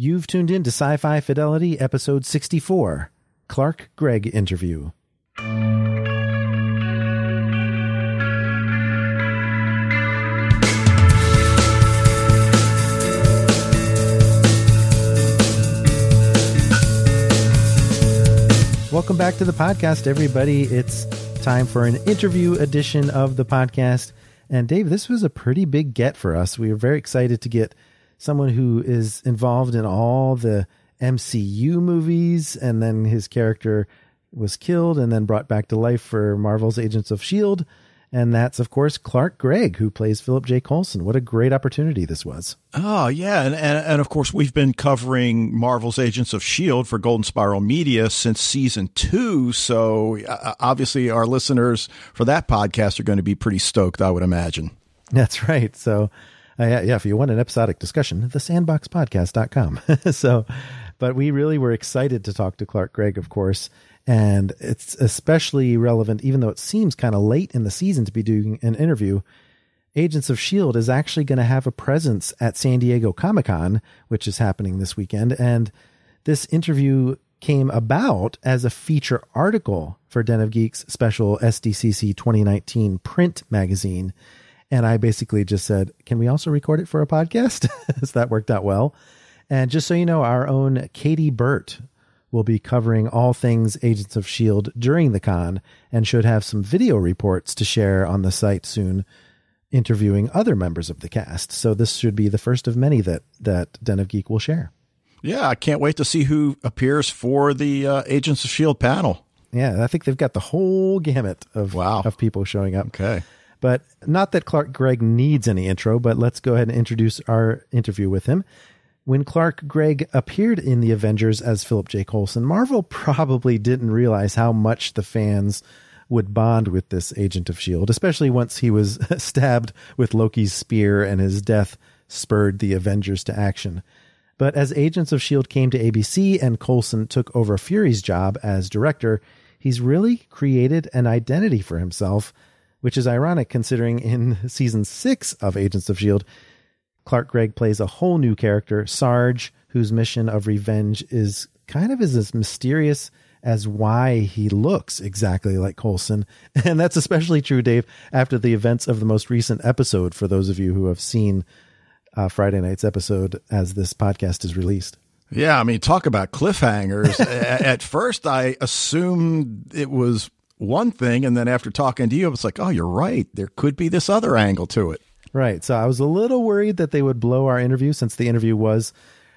You've tuned in to Sci Fi Fidelity, episode 64 Clark Gregg interview. Welcome back to the podcast, everybody. It's time for an interview edition of the podcast. And Dave, this was a pretty big get for us. We were very excited to get someone who is involved in all the MCU movies, and then his character was killed and then brought back to life for Marvel's Agents of S.H.I.E.L.D. And that's, of course, Clark Gregg, who plays Philip J. Coulson. What a great opportunity this was. Oh, yeah. And, and, and, of course, we've been covering Marvel's Agents of S.H.I.E.L.D. for Golden Spiral Media since season two. So uh, obviously, our listeners for that podcast are going to be pretty stoked, I would imagine. That's right. So, uh, yeah, yeah, if you want an episodic discussion, the sandboxpodcast.com. so, but we really were excited to talk to Clark Gregg, of course. And it's especially relevant, even though it seems kind of late in the season to be doing an interview. Agents of S.H.I.E.L.D. is actually going to have a presence at San Diego Comic Con, which is happening this weekend. And this interview came about as a feature article for Den of Geeks special SDCC 2019 print magazine. And I basically just said, can we also record it for a podcast? so that worked out well. And just so you know, our own Kayti Burt will be covering all things Agents of S.H.I.E.L.D. during the con and should have some video reports to share on the site soon, interviewing other members of the cast. So this should be the first of many that, that Den of Geek will share. Yeah, I can't wait to see who appears for the uh, Agents of S.H.I.E.L.D. panel. Yeah, I think they've got the whole gamut of, wow. of people showing up. Okay. But not that Clark Gregg needs any intro, but let's go ahead and introduce our interview with him. When Clark Gregg appeared in the Avengers as Philip J. Coulson, Marvel probably didn't realize how much the fans would bond with this agent of S.H.I.E.L.D., especially once he was stabbed with Loki's spear and his death spurred the Avengers to action. But as Agents of S.H.I.E.L.D. came to ABC and Coulson took over Fury's job as director, he's really created an identity for himself, which is ironic considering in season six of Agents of S.H.I.E.L.D., Clark Gregg plays a whole new character, Sarge, whose mission of revenge is kind of as mysterious as why he looks exactly like Coulson. And that's especially true, Dave, after the events of the most recent episode, for those of you who have seen uh, Friday night's episode as this podcast is released. Yeah, I mean, talk about cliffhangers. At first, I assumed it was one thing, and then after talking to you, I was like, oh, you're right. There could be this other angle to it. Right. So I was a little worried that they would blow our interview since the interview was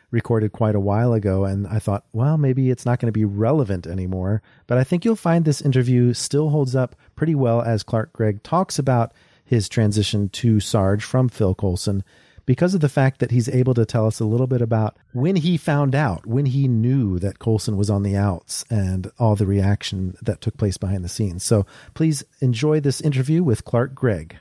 recorded quite a while ago. And I thought, well, maybe it's not going to be relevant anymore. But I think you'll find this interview still holds up pretty well as Clark Gregg talks about his transition to Sarge from Phil Coulson because of the fact that he's able to tell us a little bit about when he found out, when he knew that Coulson was on the outs and all the reaction that took place behind the scenes. So please enjoy this interview with Clark Gregg.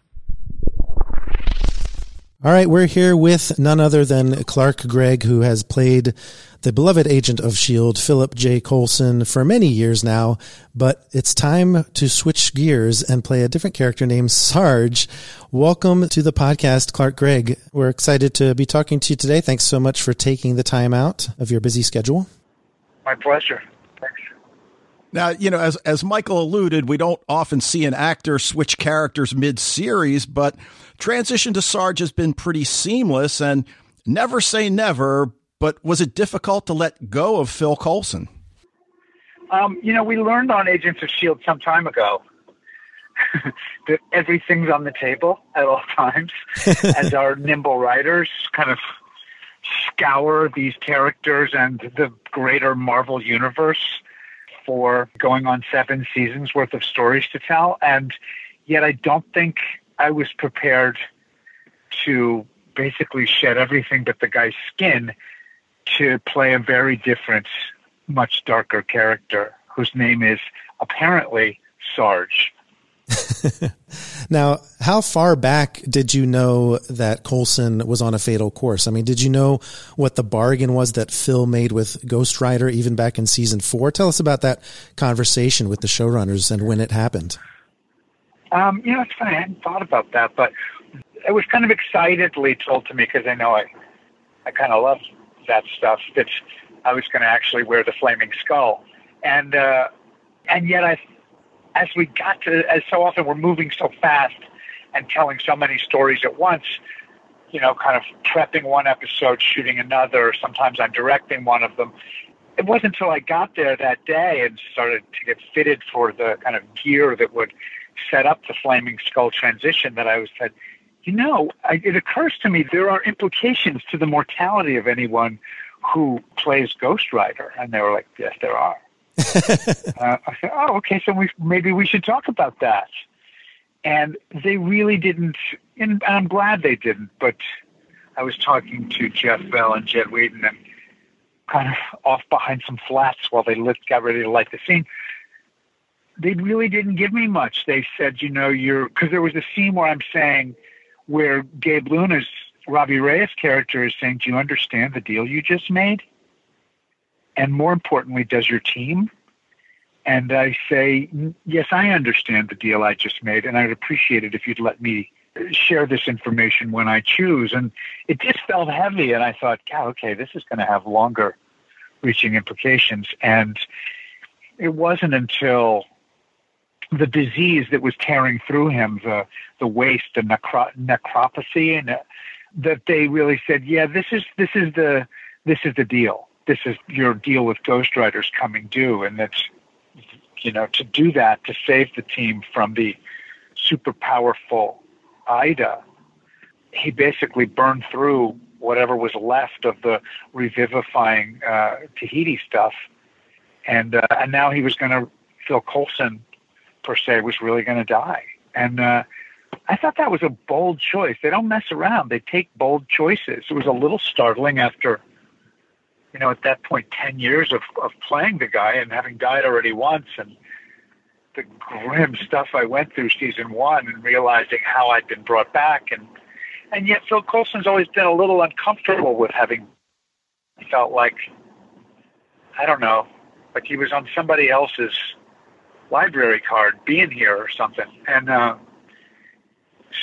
All right, we're here with none other than Clark Gregg, who has played the beloved agent of S.H.I.E.L.D., Philip J. Coulson, for many years now. But it's time to switch gears and play a different character named Sarge. Welcome to the podcast, Clark Gregg. We're excited to be talking to you today. Thanks so much for taking the time out of your busy schedule. My pleasure. Now, you know, as as Michael alluded, we don't often see an actor switch characters mid-series, but transition to Sarge has been pretty seamless and never say never, but was it difficult to let go of Phil Coulson? Um, you know, we learned on Agents of S.H.I.E.L.D. some time ago that everything's on the table at all times as our nimble writers kind of scour these characters and the greater Marvel universe for going on seven seasons worth of stories to tell. And yet I don't think I was prepared to basically shed everything but the guy's skin to play a very different, much darker character whose name is apparently Sarge. now, how far back did you know that Coulson was on a fatal course? I mean, did you know what the bargain was that Phil made with Ghost Rider even back in season four? Tell us about that conversation with the showrunners and when it happened. Um, you know, it's funny. I hadn't thought about that, but it was kind of excitedly told to me because I know I, I kind of love that stuff. That I was going to actually wear the flaming skull, and uh, and yet I as we got to, as so often we're moving so fast and telling so many stories at once, you know, kind of prepping one episode, shooting another. Sometimes I'm directing one of them. It wasn't until I got there that day and started to get fitted for the kind of gear that would set up the Flaming Skull transition that I was said, you know, I, it occurs to me there are implications to the mortality of anyone who plays Ghost Rider. And they were like, yes, there are. uh, I said, "Oh, okay. So we maybe we should talk about that." And they really didn't, and I'm glad they didn't. But I was talking to Jeff Bell and Jed Whedon, and kind of off behind some flats while they lit, got ready to light the scene. They really didn't give me much. They said, you know, you're because there was a scene where I'm saying where Gabe Luna's Robbie Reyes character is saying, "Do you understand the deal you just made?" And more importantly, does your team? And I say, yes, I understand the deal I just made, and I'd appreciate it if you'd let me share this information when I choose. And it just felt heavy, and I thought, God, okay, this is going to have longer reaching implications. And it wasn't until the disease that was tearing through him, the the waste, the necro- necropathy, and uh, that they really said, yeah, this is this is the this is the deal this is your deal with Ghost Rider's coming due, and that's you know to do that to save the team from the super powerful Aida. He basically burned through whatever was left of the revivifying uh, Tahiti stuff, and uh, and now he was going to Phil Coulson per se was really going to die, and uh, I thought that was a bold choice. They don't mess around; they take bold choices. It was a little startling after you know, at that point, 10 years of, of playing the guy and having died already once and the grim stuff I went through season one and realizing how I'd been brought back. And, and yet Phil Coulson's always been a little uncomfortable with having felt like, I don't know, like he was on somebody else's library card being here or something. And, uh,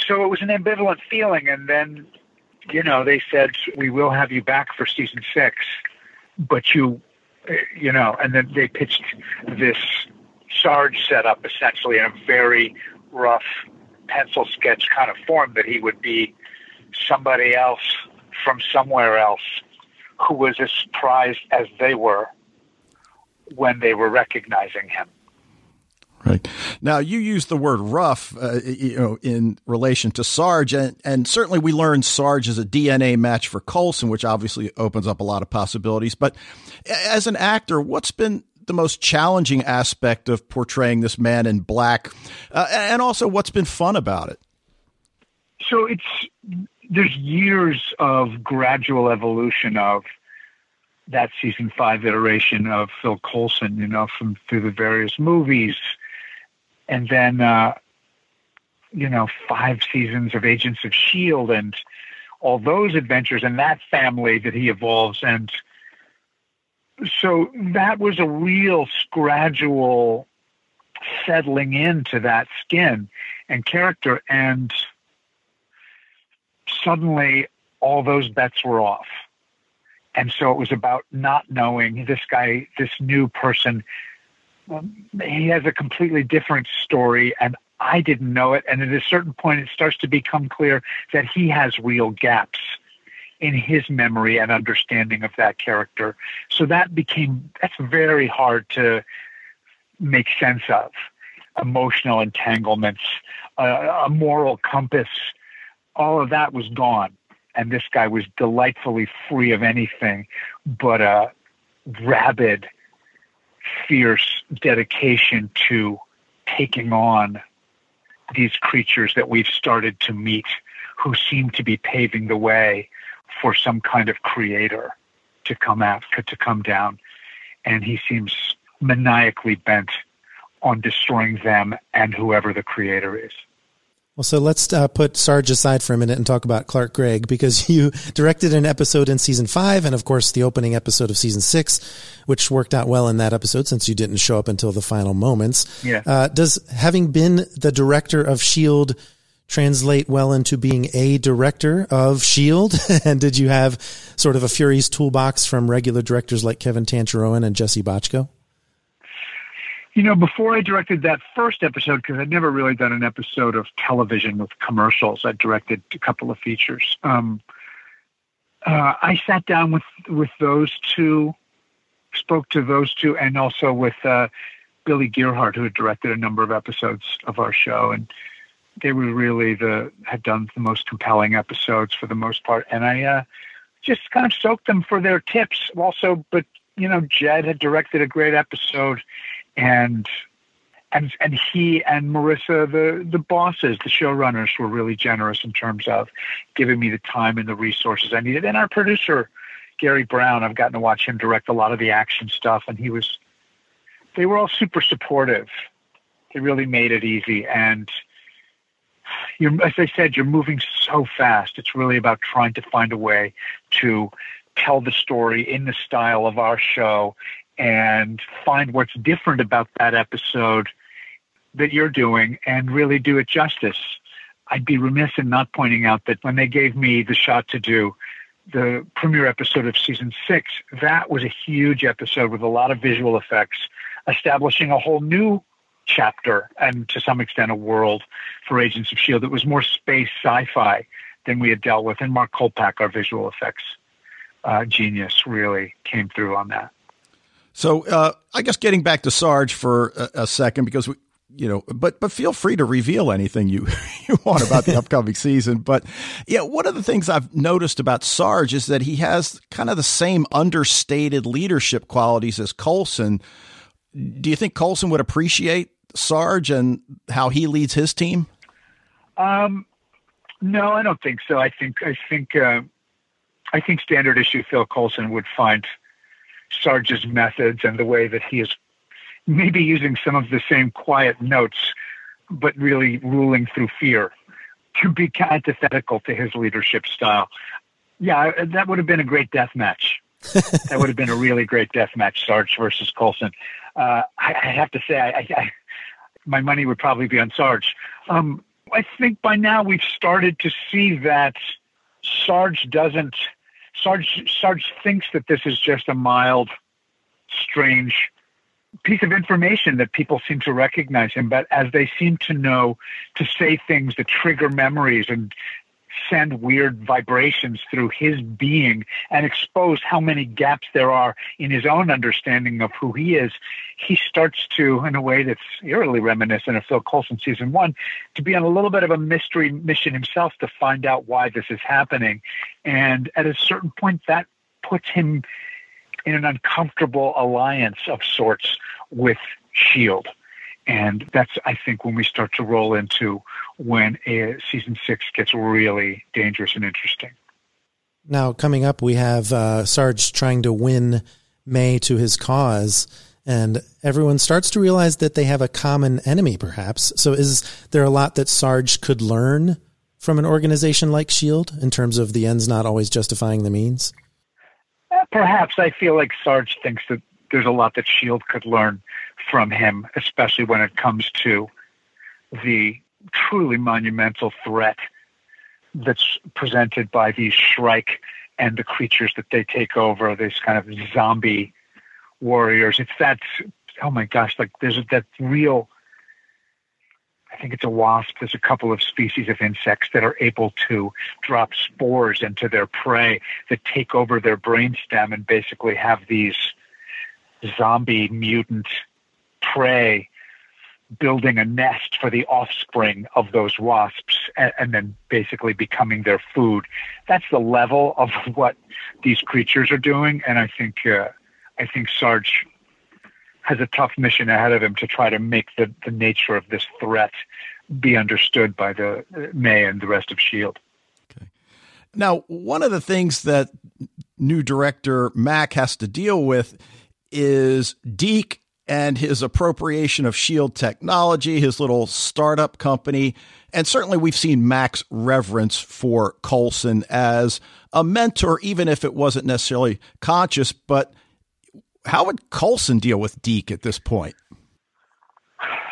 so it was an ambivalent feeling. And then, you know, they said, we will have you back for season six but you, you know, and then they pitched this Sarge setup essentially in a very rough pencil sketch kind of form that he would be somebody else from somewhere else who was as surprised as they were when they were recognizing him. Right. Now, you use the word rough, uh, you know, in relation to Sarge, and, and certainly we learned Sarge is a DNA match for Coulson, which obviously opens up a lot of possibilities. But as an actor, what's been the most challenging aspect of portraying this man in black, uh, and also what's been fun about it? So it's there's years of gradual evolution of that season five iteration of Phil Coulson, you know, from through the various movies and then uh, you know five seasons of Agents of Shield and all those adventures and that family that he evolves. And so that was a real gradual settling into that skin and character. And suddenly all those bets were off. And so it was about not knowing this guy this new person he has a completely different story, and I didn't know it. And at a certain point, it starts to become clear that he has real gaps in his memory and understanding of that character. So that became that's very hard to make sense of. Emotional entanglements, uh, a moral compass, all of that was gone. And this guy was delightfully free of anything but a rabid fierce dedication to taking on these creatures that we've started to meet who seem to be paving the way for some kind of creator to come out to come down, and he seems maniacally bent on destroying them and whoever the creator is. Well, so let's uh, put Sarge aside for a minute and talk about Clark Gregg because you directed an episode in season five and, of course, the opening episode of season six, which worked out well in that episode since you didn't show up until the final moments. Yeah. Uh, does having been the director of S.H.I.E.L.D. translate well into being a director of S.H.I.E.L.D.? and did you have sort of a Fury's toolbox from regular directors like Kevin Tancharoen and Jesse Bochco? You know, before I directed that first episode, because I'd never really done an episode of television with commercials, I directed a couple of features. Um, uh, I sat down with with those two, spoke to those two, and also with uh, Billy Gierhart, who had directed a number of episodes of our show, and they were really the had done the most compelling episodes for the most part, and I uh, just kind of soaked them for their tips. Also, but you know, Jed had directed a great episode and and and he and Maurissa, the the bosses, the showrunners, were really generous in terms of giving me the time and the resources I needed. And our producer, Gary Brown, I've gotten to watch him direct a lot of the action stuff, and he was. They were all super supportive. They really made it easy, and you're, as I said, you're moving so fast. It's really about trying to find a way to tell the story in the style of our show and find what's different about that episode that you're doing and really do it justice. I'd be remiss in not pointing out that when they gave me the shot to do the premiere episode of season six, that was a huge episode with a lot of visual effects, establishing a whole new chapter and to some extent a world for Agents of S.H.I.E.L.D. that was more space sci fi than we had dealt with. And Mark Kolpack, our visual effects uh, genius, really came through on that. So uh, I guess getting back to Sarge for a, a, second because we, you know, but but feel free to reveal anything you you want about the upcoming season. But yeah, one of the things I've noticed about Sarge is that he has kind of the same understated leadership qualities as Coulson. Do you think Coulson would appreciate Sarge and how he leads his team? Um, no, I don't think so. I think I think uh, I think standard issue Phil Coulson would find Sarge's methods and the way that he is maybe using some of the same quiet notes, but really ruling through fear to be antithetical to his leadership style. Yeah, that would have been a great death match. that would have been a really great death match, Sarge versus Coulson. Uh, I, I, have to say, I, I, my money would probably be on Sarge. Um, I think by now we've started to see that Sarge doesn't – Sarge Sarge thinks that this is just a mild, strange piece of information that people seem to recognize him, but as they seem to know to say things that trigger memories and send weird vibrations through his being and expose how many gaps there are in his own understanding of who he is, he starts to, in a way that's eerily reminiscent of Phil Coulson season one, to be on a little bit of a mystery mission himself to find out why this is happening. And at a certain point, that puts him in an uncomfortable alliance of sorts with S.H.I.E.L.D. And that's, I think, when we start to roll into when a, season six gets really dangerous and interesting. Now, coming up, we have uh, Sarge trying to win May to his cause, and everyone starts to realize that they have a common enemy, perhaps. So, is there a lot that Sarge could learn from an organization like S.H.I.E.L.D. in terms of the ends not always justifying the means? Uh, perhaps. I feel like Sarge thinks that there's a lot that S.H.I.E.L.D. could learn from him, especially when it comes to the truly monumental threat that's presented by these Shrike and the creatures that they take over, these kind of zombie warriors. It's that, oh my gosh, like there's that real, I think it's a wasp. There's a couple of species of insects that are able to drop spores into their prey that take over their brainstem and basically have these zombie mutant prey building a nest for the offspring of those wasps and, and, then basically becoming their food. That's the level of what these creatures are doing, and I think uh, I think Sarge has a tough mission ahead of him to try to make the, the nature of this threat be understood by the uh, May and the rest of Shield. Okay. Now, one of the things that new director Mack has to deal with is Deke and his appropriation of Shield technology, his little startup company. And certainly we've seen Mack's reverence for Coulson as a mentor, even if it wasn't necessarily conscious. But how would Coulson deal with Deke at this point?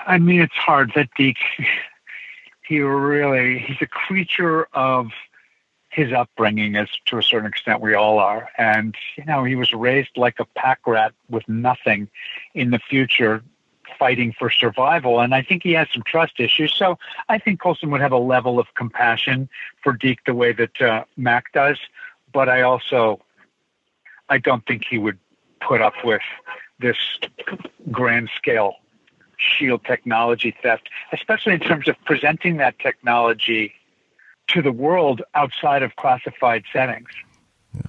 I mean, it's hard that Deke, he really, he's a creature of his upbringing, as to a certain extent we all are. And, you know, he was raised like a pack rat with nothing in the future fighting for survival. And I think he has some trust issues. So I think Coulson would have a level of compassion for Deke the way that uh, Mack does. But I also, I don't think he would put up with this grand scale shield technology theft, especially in terms of presenting that technology to the world outside of classified settings. Yeah,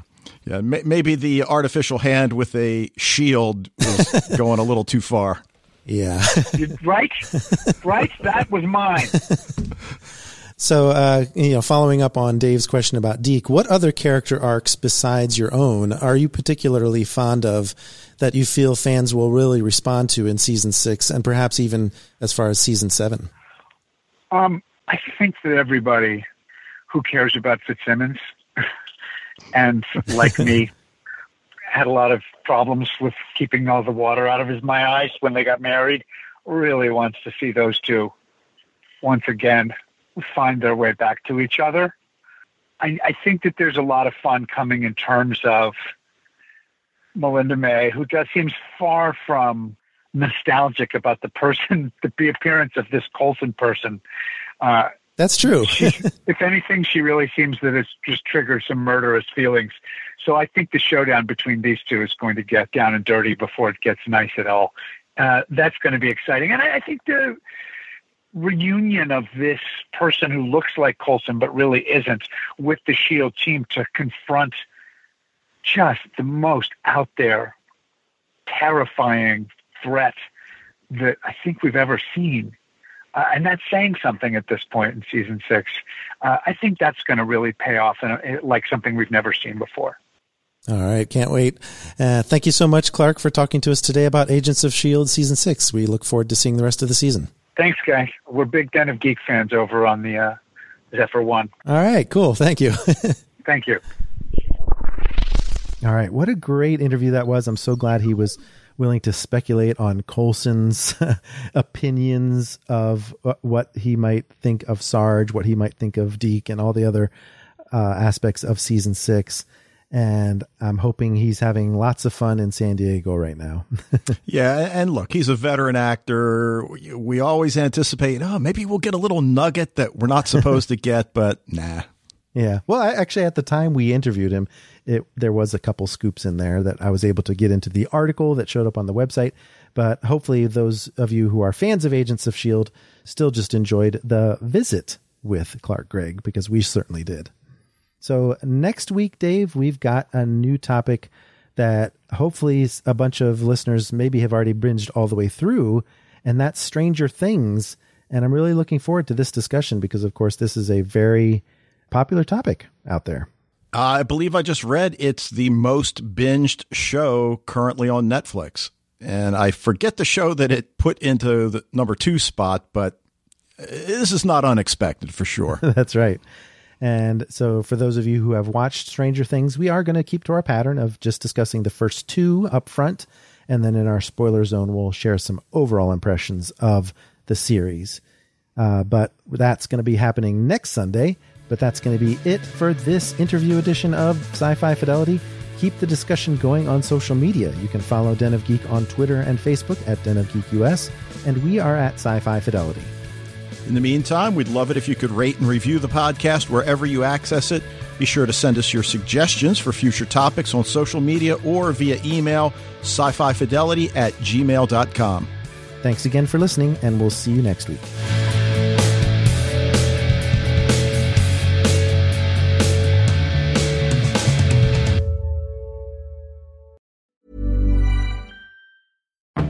yeah maybe the artificial hand with a shield was going a little too far. Yeah. right? Right? That was mine. So, uh, you know, following up on Dave's question about Deke, what other character arcs besides your own are you particularly fond of that you feel fans will really respond to in season six and perhaps even as far as season seven? Um, I think that everybody who cares about Fitzsimmons and like me had a lot of problems with keeping all the water out of his my eyes when they got married really wants to see those two once again find their way back to each other. I, I think that there's a lot of fun coming in terms of Melinda May, who just seems far from nostalgic about the person, the appearance of this Coulson person. Uh, That's true. if anything, she really seems that it's just triggered some murderous feelings. So I think the showdown between these two is going to get down and dirty before it gets nice at all. Uh, that's going to be exciting, and I, I think the reunion of this person who looks like Coulson but really isn't with the Shield team to confront just the most out there, terrifying threat that I think we've ever seen. Uh, and that's saying something at this point in season six. Uh, I think that's going to really pay off in a, like something we've never seen before. All right, can't wait. Uh, thank you so much, Clark, for talking to us today about Agents of S.H.I.E.L.D. season six. We look forward to seeing the rest of the season. Thanks, guys. We're big Den of Geek fans over on the uh, Zephyr One. All right, cool. Thank you. Thank you. All right, what a great interview that was. I'm so glad he was willing to speculate on Coulson's opinions of what he might think of Sarge, what he might think of Deke, and all the other uh, aspects of season six and I'm hoping he's having lots of fun in San Diego right now. yeah, and look, he's a veteran actor. We always anticipate, oh, maybe we'll get a little nugget that we're not supposed to get, but nah. Yeah. Well, I, actually, at the time we interviewed him, it there was a couple scoops in there that I was able to get into the article that showed up on the website. But hopefully, those of you who are fans of Agents of Shield still just enjoyed the visit with Clark Gregg because we certainly did. So next week, Dave, we've got a new topic that hopefully a bunch of listeners maybe have already binged all the way through, and that's Stranger Things. And I'm really looking forward to this discussion because, of course, this is a very popular topic out there. I believe I just read it's the most binged show currently on Netflix. And I forget the show that it put into the number two spot, but this is not unexpected for sure. That's right. And so, for those of you who have watched Stranger Things, we are going to keep to our pattern of just discussing the first two up front. And then in our spoiler zone, we'll share some overall impressions of the series. Uh, but that's going to be happening next Sunday. But that's going to be it for this interview edition of Sci Fi Fidelity. Keep the discussion going on social media. You can follow Den of Geek on Twitter and Facebook at Den of Geek US, and we are at Sci Fi Fidelity. In the meantime, we'd love it if you could rate and review the podcast wherever you access it. Be sure to send us your suggestions for future topics on social media or via email, sci fi fidelity at gmail.com. Thanks again for listening, and we'll see you next week.